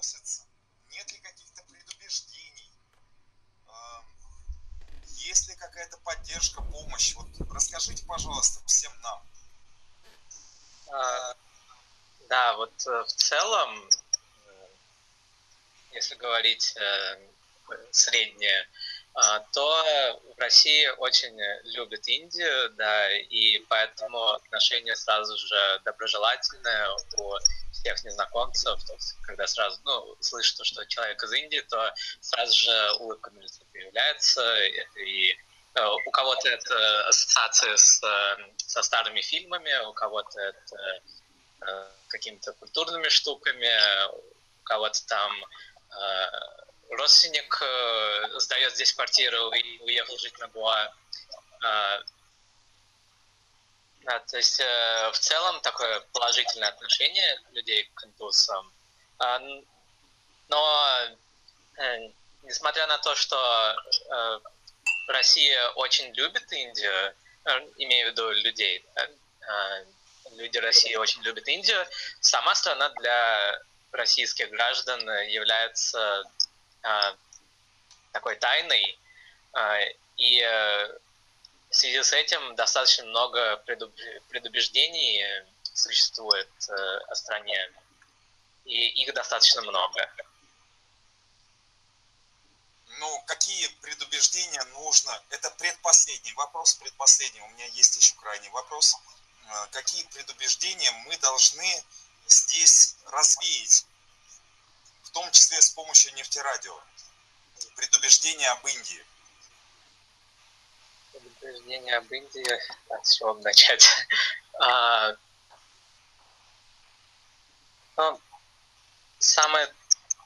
относятся? Нет ли каких-то предубеждений? Есть ли какая-то поддержка, помощь? Вот расскажите, пожалуйста, всем нам. А, да, вот э, в целом, э, если говорить э, среднее, а, то в России очень любят Индию, да, и поэтому отношения сразу же доброжелательные у всех незнакомцев, то есть, когда сразу, ну, слышат, что человек из Индии, то сразу же улыбка на лице появляется, и э, у кого-то это ассоциация с, со старыми фильмами, у кого-то это э, какими-то культурными штуками, у кого-то там э, родственник сдает здесь квартиру и уехал жить на Гоа. Да, то есть э, в целом такое положительное отношение людей к индусам. Э, но э, несмотря на то, что э, Россия очень любит Индию, э, имею в виду людей, да, э, люди России очень любят Индию, сама страна для российских граждан является э, такой тайной. Э, и э, в связи с этим достаточно много предубеждений существует э, о стране, и их достаточно много. Ну, какие предубеждения нужно? Это предпоследний вопрос, предпоследний. У меня есть еще крайний вопрос. Э, какие предубеждения мы должны здесь развеять, в том числе с помощью нефтерадио? Предубеждения об Индии предупреждение об Индии. С чего начать? А, ну, самые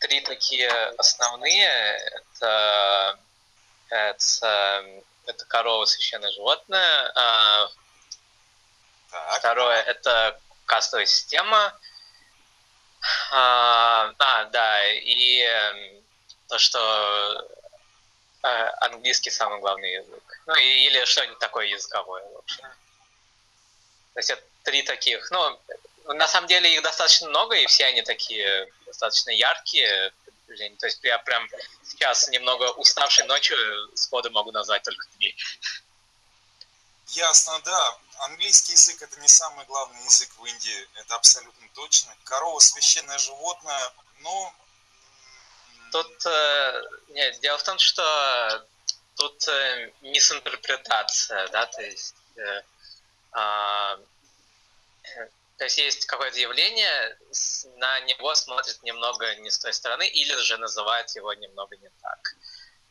три такие основные это, это, это корова священное животное. А, так. Второе это кастовая система. А, а, да, и эм, то, что а, английский самый главный язык. Ну, или что-нибудь такое языковое вообще. То есть это три таких, ну, на самом деле их достаточно много, и все они такие достаточно яркие. То есть я прям сейчас немного уставшей ночью сходу могу назвать только три. Ясно, да. Английский язык это не самый главный язык в Индии, это абсолютно точно. Корова священное животное, но Тут э, нет, дело в том, что тут э, мисинтерпретация, да, то есть э, э, то есть есть какое-то явление, на него смотрят немного не с той стороны, или же называют его немного не так.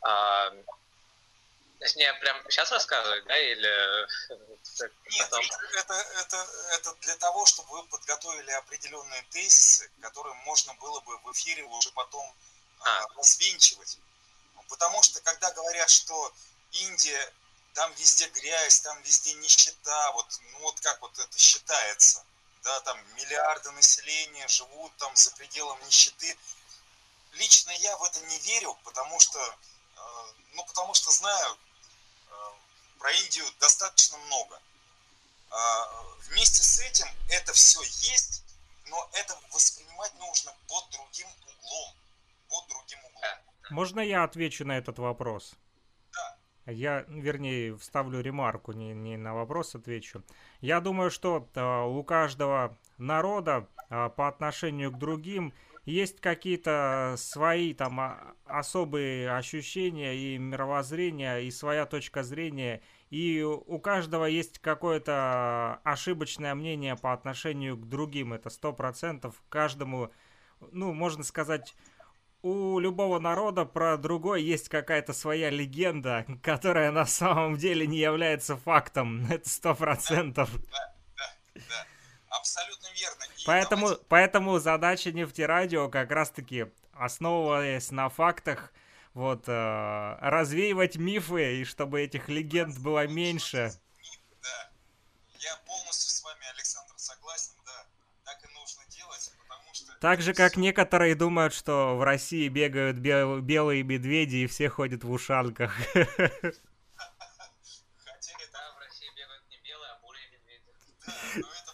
А, то есть мне прям сейчас рассказывать, да, или... Нет, это, это, это для того, чтобы вы подготовили определенные тезисы, которые можно было бы в эфире уже потом а, развинчивать. Потому что когда говорят, что Индия, там везде грязь, там везде нищета, вот, ну вот как вот это считается, да, там миллиарды населения живут там за пределом нищеты. Лично я в это не верю, потому что, э, ну потому что знаю э, про Индию достаточно много. А, вместе с этим это все есть, но это воспринимать нужно под другим углом под другим углом. Можно я отвечу на этот вопрос? Я, вернее, вставлю ремарку, не, не на вопрос отвечу. Я думаю, что э, у каждого народа э, по отношению к другим есть какие-то свои там а, особые ощущения и мировоззрения, и своя точка зрения, и у каждого есть какое-то ошибочное мнение по отношению к другим. Это сто процентов каждому, ну, можно сказать, у любого народа про другой есть какая-то своя легенда, которая на самом деле не является фактом. Это сто процентов. Да, да, да. Абсолютно верно. И поэтому, давайте... поэтому задача нефтерадио как раз-таки, основываясь на фактах, вот, э, развеивать мифы, и чтобы этих легенд было меньше. Мифы, да. Я полностью с вами, Александр, согласен, да. Так и нужно делать. Так же, как некоторые думают, что в России бегают бел- белые медведи и все ходят в ушанках. Хотя да, в России бегают не белые, а бурые медведи. Да, но это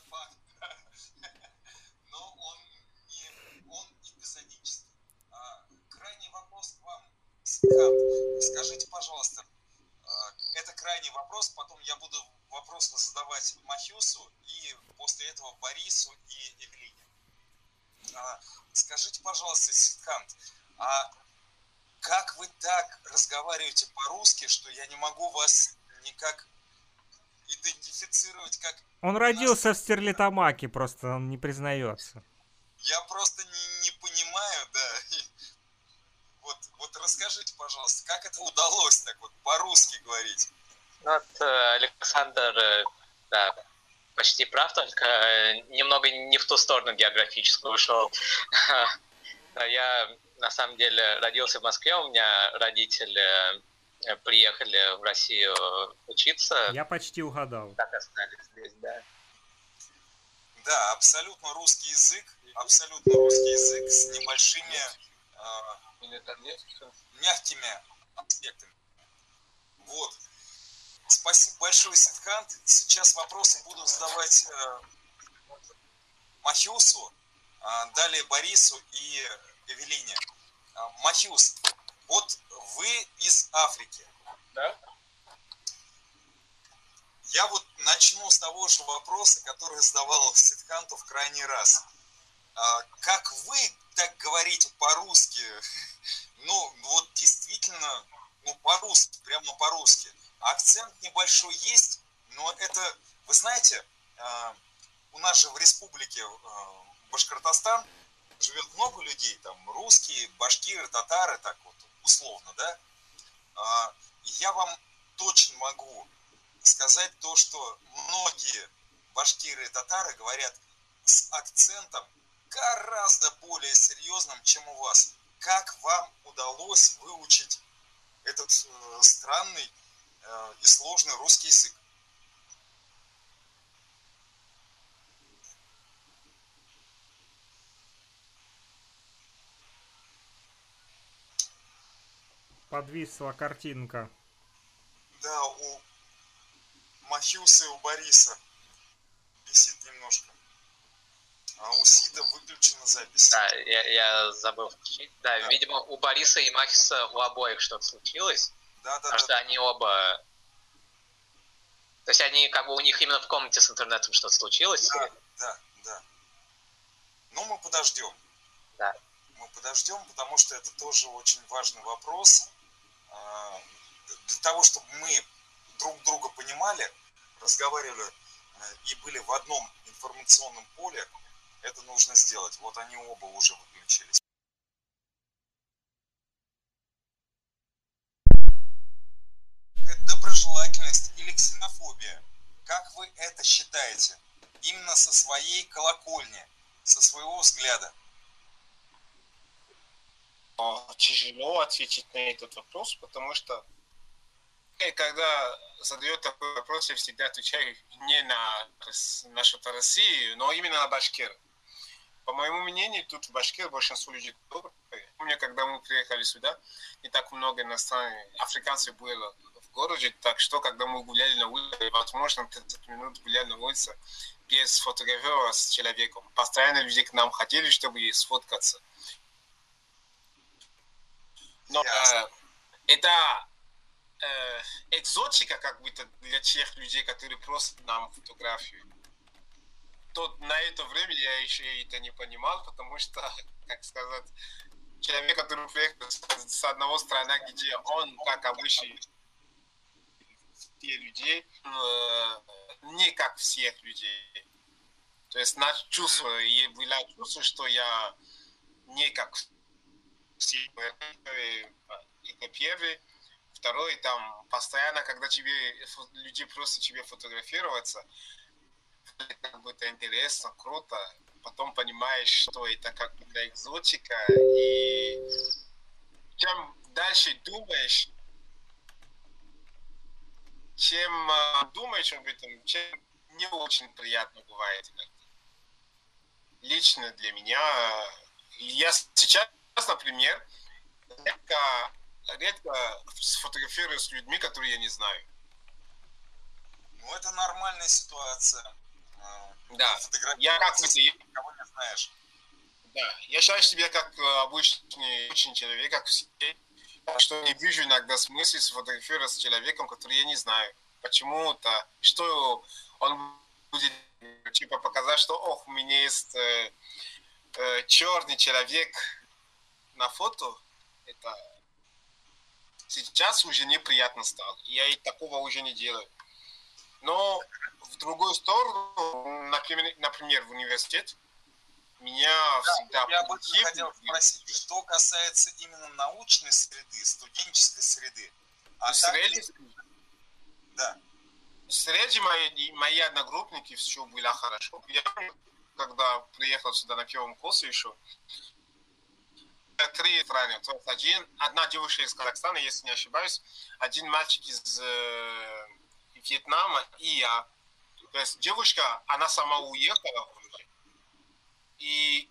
по-русски, что я не могу вас никак идентифицировать как... Он родился в Стерлитамаке, просто он не признается. Я просто не, не понимаю, да. Вот, вот расскажите, пожалуйста, как это удалось так вот по-русски говорить? Вот э, Александр, э, да, почти прав, только э, немного не в ту сторону географическую ушел. Я на самом деле родился в Москве, у меня родители приехали в Россию учиться. Я почти угадал. Так остались здесь, да. Да, абсолютно русский язык, абсолютно русский язык с небольшими э, мягкими аспектами. Вот. Спасибо большое, Сидхант. Сейчас вопросы буду задавать э, Махиусу, э, далее Борису и Эвелине. Э, Махиус, вот вы из Африки. Да. Я вот начну с того же вопроса, который задавал Сидханту в крайний раз. А, как вы так говорите по-русски? Ну, вот действительно, ну, по-русски, прямо по-русски. Акцент небольшой есть, но это, вы знаете, а, у нас же в республике а, Башкортостан живет много людей, там русские, башкиры, татары, так вот условно, да. Я вам точно могу сказать то, что многие башкиры и татары говорят с акцентом гораздо более серьезным, чем у вас. Как вам удалось выучить этот э, странный э, и сложный русский язык? Подвисла картинка. Да, у Махиуса и у Бориса висит немножко. А у Сида выключена запись. Да, я, я забыл включить. Да, да, видимо, у Бориса и Махиса у обоих что-то случилось. Да, да, потому да. что они оба... То есть они, как бы, у них именно в комнате с интернетом что-то случилось? Да, да, да. Ну, мы подождем. Да. Мы подождем, потому что это тоже очень важный вопрос. А, для того, чтобы мы друг друга понимали, разговаривали э, и были в одном информационном поле, это нужно сделать. Вот они оба уже выключились. Доброжелательность или. Как вы это считаете? Именно со своей колокольни, со своего взгляда. Тяжело ответить на этот вопрос, потому что и когда задает такой вопрос, я всегда отвечаю не на нашу Россию, но именно на Башкир. По моему мнению, тут в Башкир большинство людей добрые. Помню, когда мы приехали сюда, не так много иностранных африканцев было в городе, так что, когда мы гуляли на улице, возможно, 30 минут гуляли на улице без фотографироваться с человеком. Постоянно люди к нам ходили, чтобы сфоткаться. Но э, это э, экзотика как будто для тех людей, которые просят нам фотографию. То на это время я еще это не понимал, потому что, как сказать, человек, который приехал с одного страны, где он, как обычный, все людей, э, не как всех людей. То есть наше чувство, и было чувство, что я не как все, это первый второй, там, постоянно, когда тебе, люди просто тебе фотографироваться, как бы это интересно, круто, потом понимаешь, что это как для экзотика, и чем дальше думаешь, чем э, думаешь об этом, чем не очень приятно бывает. Лично для меня, я сейчас, например, редко редко сфотографируюсь с людьми, которые я не знаю. Ну, это нормальная ситуация. А, да, я как ты никого не знаешь. Да, я считаю себя как э, обычный очень человек, как все. что не вижу иногда смысл сфотографировать с человеком, который я не знаю. Почему-то, что он будет типа показать, что ох, у меня есть э, э, черный человек на фото. Это сейчас уже неприятно стало. Я и такого уже не делаю. Но в другую сторону, например, например в университет, меня да, всегда... Я бы хотел спросить, что касается именно научной среды, студенческой среды. А среди... Так... Да. Среди мои, мои одногруппники все было хорошо. Я когда приехал сюда на первом курсе еще, три страны. То есть один, одна девушка из Казахстана, если не ошибаюсь, один мальчик из э, Вьетнама и я. То есть девушка, она сама уехала и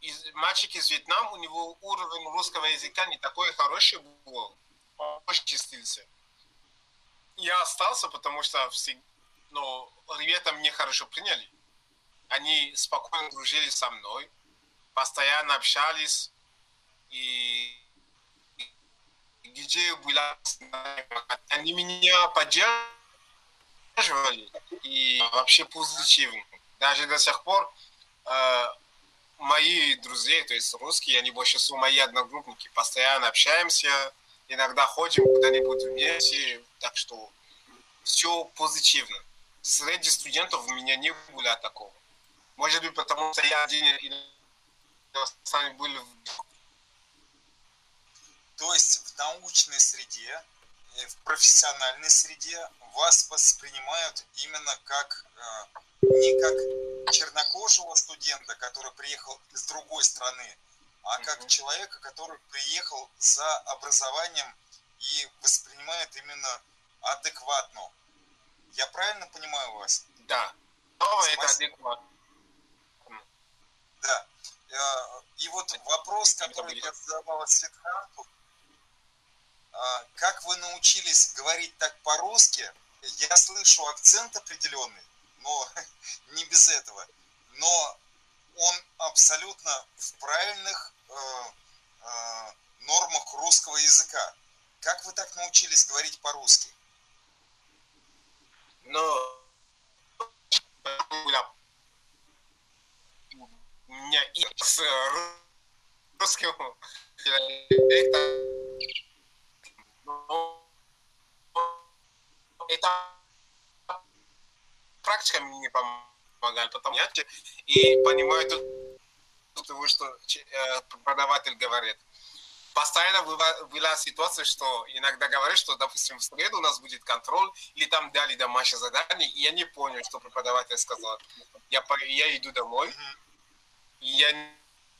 из, мальчик из Вьетнама, у него уровень русского языка не такой хороший был, он очень чистился. Я остался, потому что все, ну, ребята мне хорошо приняли. Они спокойно дружили со мной, постоянно общались, и где была, они меня поддерживали, и вообще позитивно. Даже до сих пор э, мои друзья, то есть русские, они больше всего мои одногруппники, постоянно общаемся, иногда ходим куда-нибудь вместе, так что все позитивно. Среди студентов у меня не было такого. Может быть, потому что я один и был то есть в научной среде, в профессиональной среде вас воспринимают именно как э, не как чернокожего студента, который приехал из другой страны, а как человека, который приехал за образованием и воспринимает именно адекватно. Я правильно понимаю вас? Да. Слово это адекватно. Да. Э, и вот вопрос, который я задавал Светханту, как вы научились говорить так по-русски? Я слышу акцент определенный, но не без этого. Но он абсолютно в правильных э, э, нормах русского языка. Как вы так научились говорить по-русски? Ну, у меня и с русским это практика мне помогает, потому что и понимаю то, что э, преподаватель говорит. Постоянно была ситуация, что иногда говорят, что, допустим, в среду у нас будет контроль, или там дали домашнее задание, и я не понял, что преподаватель сказал. Я, я иду домой, и я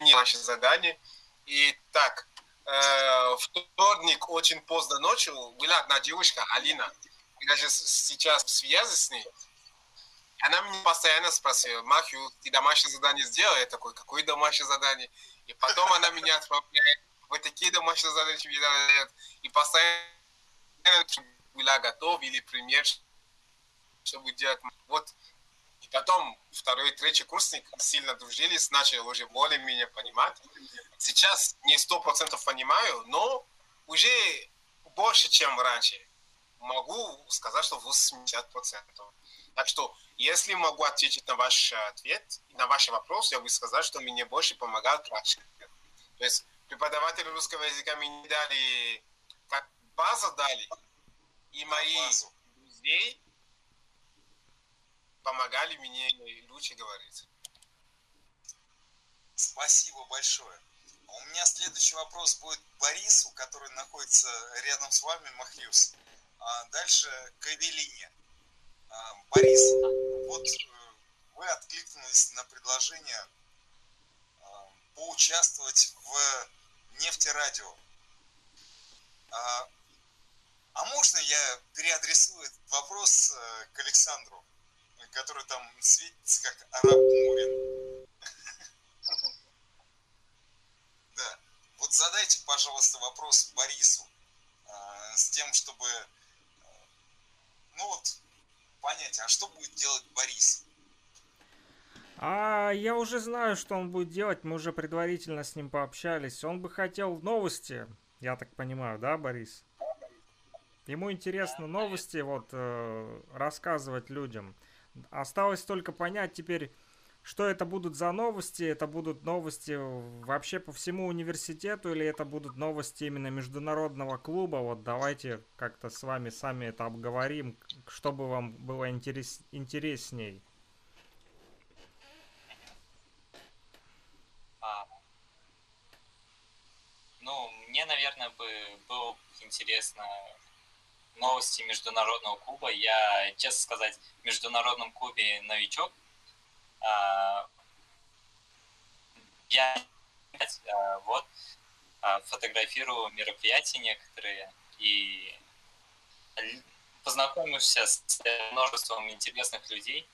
не домашнее задание, и так, э, вторник очень поздно ночью была одна девушка, Алина, даже сейчас в связи с ней, она меня постоянно спросила, Махю, ты домашнее задание сделал? Я такой, какое домашнее задание? И потом она меня отправляет, вы такие домашние задания мне дают. И постоянно была готов или пример, чтобы делать. Вот и потом второй третий курсник сильно дружились, начали уже более-менее понимать. Сейчас не сто процентов понимаю, но уже больше, чем раньше. Могу сказать, что 80 процентов. Так что, если могу ответить на ваш ответ, на ваш вопрос, я бы сказал, что мне больше помогает практика. То есть преподаватели русского языка мне дали, как базу дали, и мои друзей помогали мне лучше говорить. Спасибо большое. А у меня следующий вопрос будет Борису, который находится рядом с вами, Махлюс. А дальше к Эвелине. А, Борис, вот э, вы откликнулись на предложение а, поучаствовать в нефтерадио. А, а можно я переадресую этот вопрос э, к Александру? который там светится как араб Мурин. Да. Вот задайте, пожалуйста, вопрос Борису а, с тем, чтобы ну вот понять, а что будет делать Борис? А я уже знаю, что он будет делать. Мы уже предварительно с ним пообщались. Он бы хотел новости Я так понимаю, да, Борис? Ему интересно новости вот э, рассказывать людям. Осталось только понять теперь, что это будут за новости? Это будут новости вообще по всему университету или это будут новости именно международного клуба? Вот давайте как-то с вами сами это обговорим, чтобы вам было интерес, интересней. А, ну, мне, наверное, бы было интересно новости международного клуба. Я, честно сказать, в международном клубе новичок. А, я а, вот а, фотографирую мероприятия некоторые и познакомился с множеством интересных людей.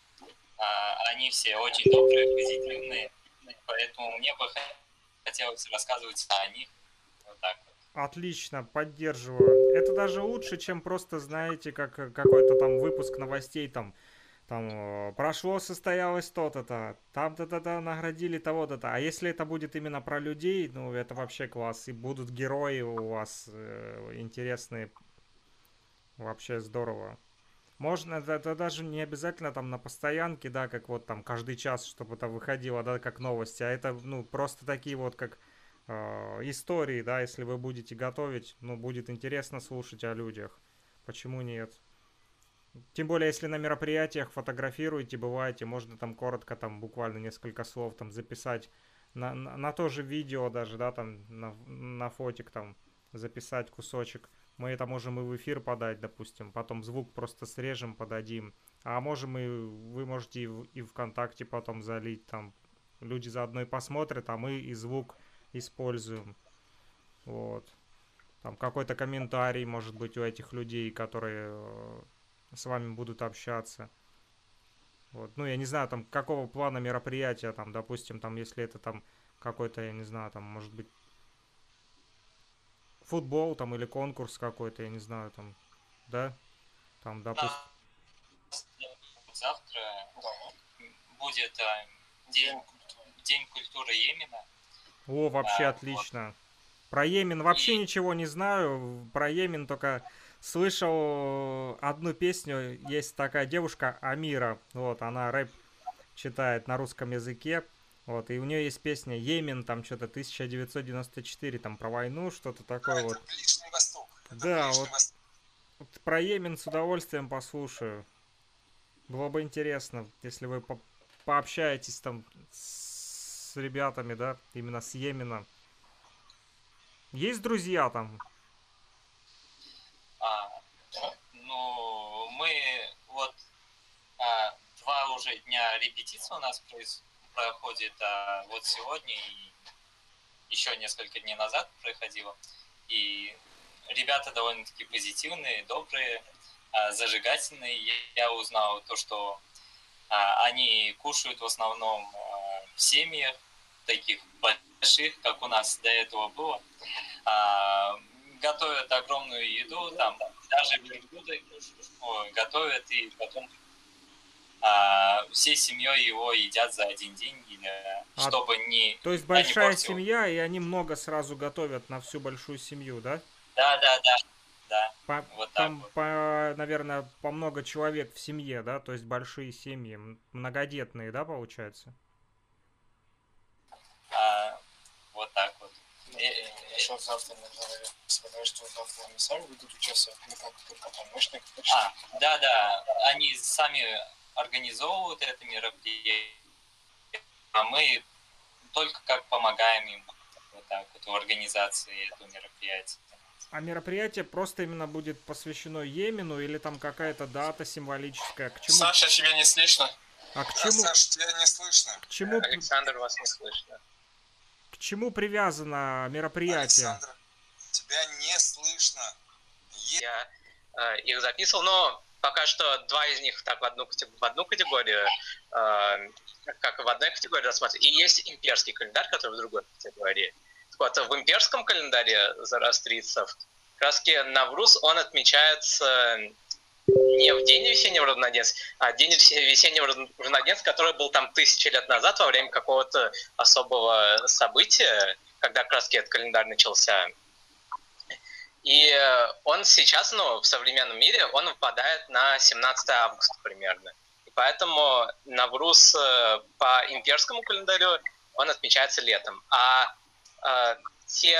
Они все очень добрые, позитивные, поэтому мне бы хотелось рассказывать о них вот так вот. Отлично, поддерживаю. Это даже лучше, чем просто, знаете, как какой-то там выпуск новостей, там, там, э, прошло, состоялось то-то-то, там-то-то-то наградили того-то-то. А если это будет именно про людей, ну, это вообще класс. И будут герои у вас э, интересные. Вообще здорово. Можно, это, это даже не обязательно там на постоянке, да, как вот там каждый час, чтобы это выходило, да, как новости, а это, ну, просто такие вот, как Э, истории, да, если вы будете готовить, ну, будет интересно слушать о людях. Почему нет? Тем более, если на мероприятиях фотографируете, бываете, можно там коротко, там буквально несколько слов там записать на, на, на то же видео даже, да, там на, на фотик там записать кусочек. Мы это можем и в эфир подать, допустим, потом звук просто срежем, подадим. А можем и, вы можете и, в, и ВКонтакте потом залить, там люди заодно и посмотрят, а мы и звук используем. Вот. Там какой-то комментарий, может быть, у этих людей, которые э, с вами будут общаться. Вот. Ну, я не знаю, там, какого плана мероприятия, там, допустим, там, если это там какой-то, я не знаю, там, может быть, футбол, там, или конкурс какой-то, я не знаю, там, да? Там, допустим... Завтра будет э, день, день культуры Йемена. О, вообще да, отлично. Вот. Про Йемен вообще ничего не знаю. Про Йемен только слышал одну песню. Есть такая девушка Амира. Вот, она рэп читает на русском языке. Вот, и у нее есть песня Йемен, там что-то 1994, там про войну, что-то такое вот. Ближний Восток. Да, Ближний вот, Восток. вот про Йемен с удовольствием послушаю. Было бы интересно, если вы по пообщаетесь там с с ребятами, да, именно с Йемена. Есть друзья там? А, ну, мы вот а, уже дня репетиции у нас проходит, а вот сегодня и еще несколько дней назад проходило. И ребята довольно-таки позитивные, добрые, а, зажигательные. Я узнал то, что а, они кушают в основном а, в семьях, таких больших, как у нас до этого было. Готовят огромную еду, там даже верблюды готовят и потом а, всей семьей его едят за один день, или, а, чтобы не... То есть большая семья, и они много сразу готовят на всю большую семью, да? Да, да, да да. По, вот там, вот. по, наверное, по много человек в семье, да, то есть большие семьи, многодетные, да, получается? А, вот так вот. Еще завтра, наверное, сказали, что завтра они сами будут участвовать, ну как только помощник. А, да, да, они сами организовывают это мероприятие, а мы только как помогаем им вот так вот в организации этого мероприятия. А мероприятие просто именно будет посвящено Йемену или там какая-то дата символическая? К чему? Саша, тебя не слышно. А к чему? Саша, тебя не слышно. К чему? Александр, вас не слышно. К чему привязано мероприятие? Александр, тебя не слышно. Е... Я э, их записывал, но пока что два из них так в одну, в одну категорию, э, как в одной категории рассматривать. И есть имперский календарь, который в другой категории. Вот в имперском календаре зарастрийцев как раз Навруз, он отмечается не в день весеннего равноденствия, а день весеннего равноденствия, который был там тысячи лет назад во время какого-то особого события, когда раз этот календарь начался. И он сейчас, ну, в современном мире, он выпадает на 17 августа примерно. И поэтому Навруз по имперскому календарю он отмечается летом. А э, те,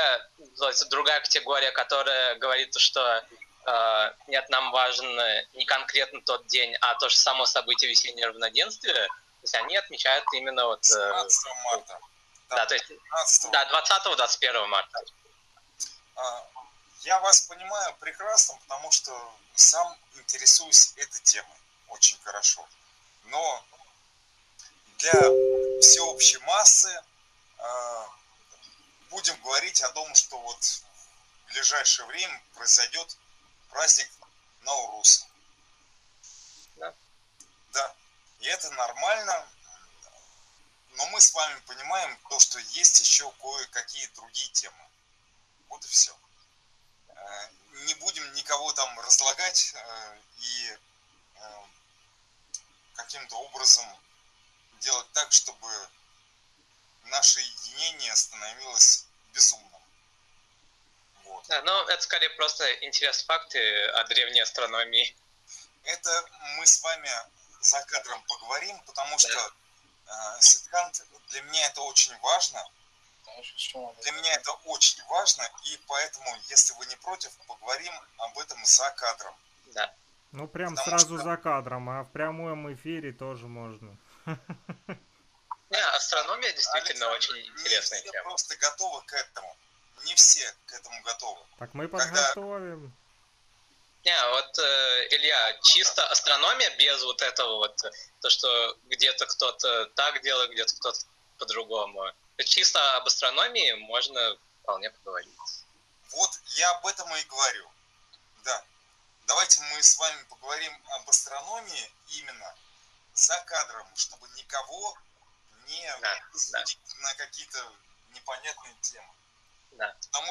то есть другая категория, которая говорит, что э, нет, нам важен не конкретно тот день, а то же само событие весеннего равноденствия, то есть они отмечают именно вот... Э, марта. Да, да, то есть, да, 20-21 марта. А, я вас понимаю прекрасно, потому что сам интересуюсь этой темой очень хорошо. Но для всеобщей массы а, будем говорить о том, что вот в ближайшее время произойдет праздник Наурус. Да. Да. И это нормально. Но мы с вами понимаем то, что есть еще кое-какие другие темы. Вот и все. Не будем никого там разлагать э, и э, каким-то образом делать так, чтобы наше единение становилось безумным. Вот. Да, ну, это скорее просто интерес факты о древней астрономии. Это мы с вами за кадром поговорим, потому да. что э, Ситкант для меня это очень важно. Для меня это очень важно, и поэтому, если вы не против, поговорим об этом за кадром. Да. Ну, прям Потому сразу что... за кадром, а в прямом эфире тоже можно. Не, астрономия действительно Александр, очень интересная не все тема. просто готовы к этому. Не все к этому готовы. Так мы подготовим. Когда... Не, вот, э, Илья, чисто астрономия без вот этого вот, то, что где-то кто-то так делает, где-то кто-то по-другому. Чисто об астрономии можно вполне поговорить. Вот я об этом и говорю. Да. Давайте мы с вами поговорим об астрономии именно за кадром, чтобы никого не да, да. на какие-то непонятные темы. Да. Потому что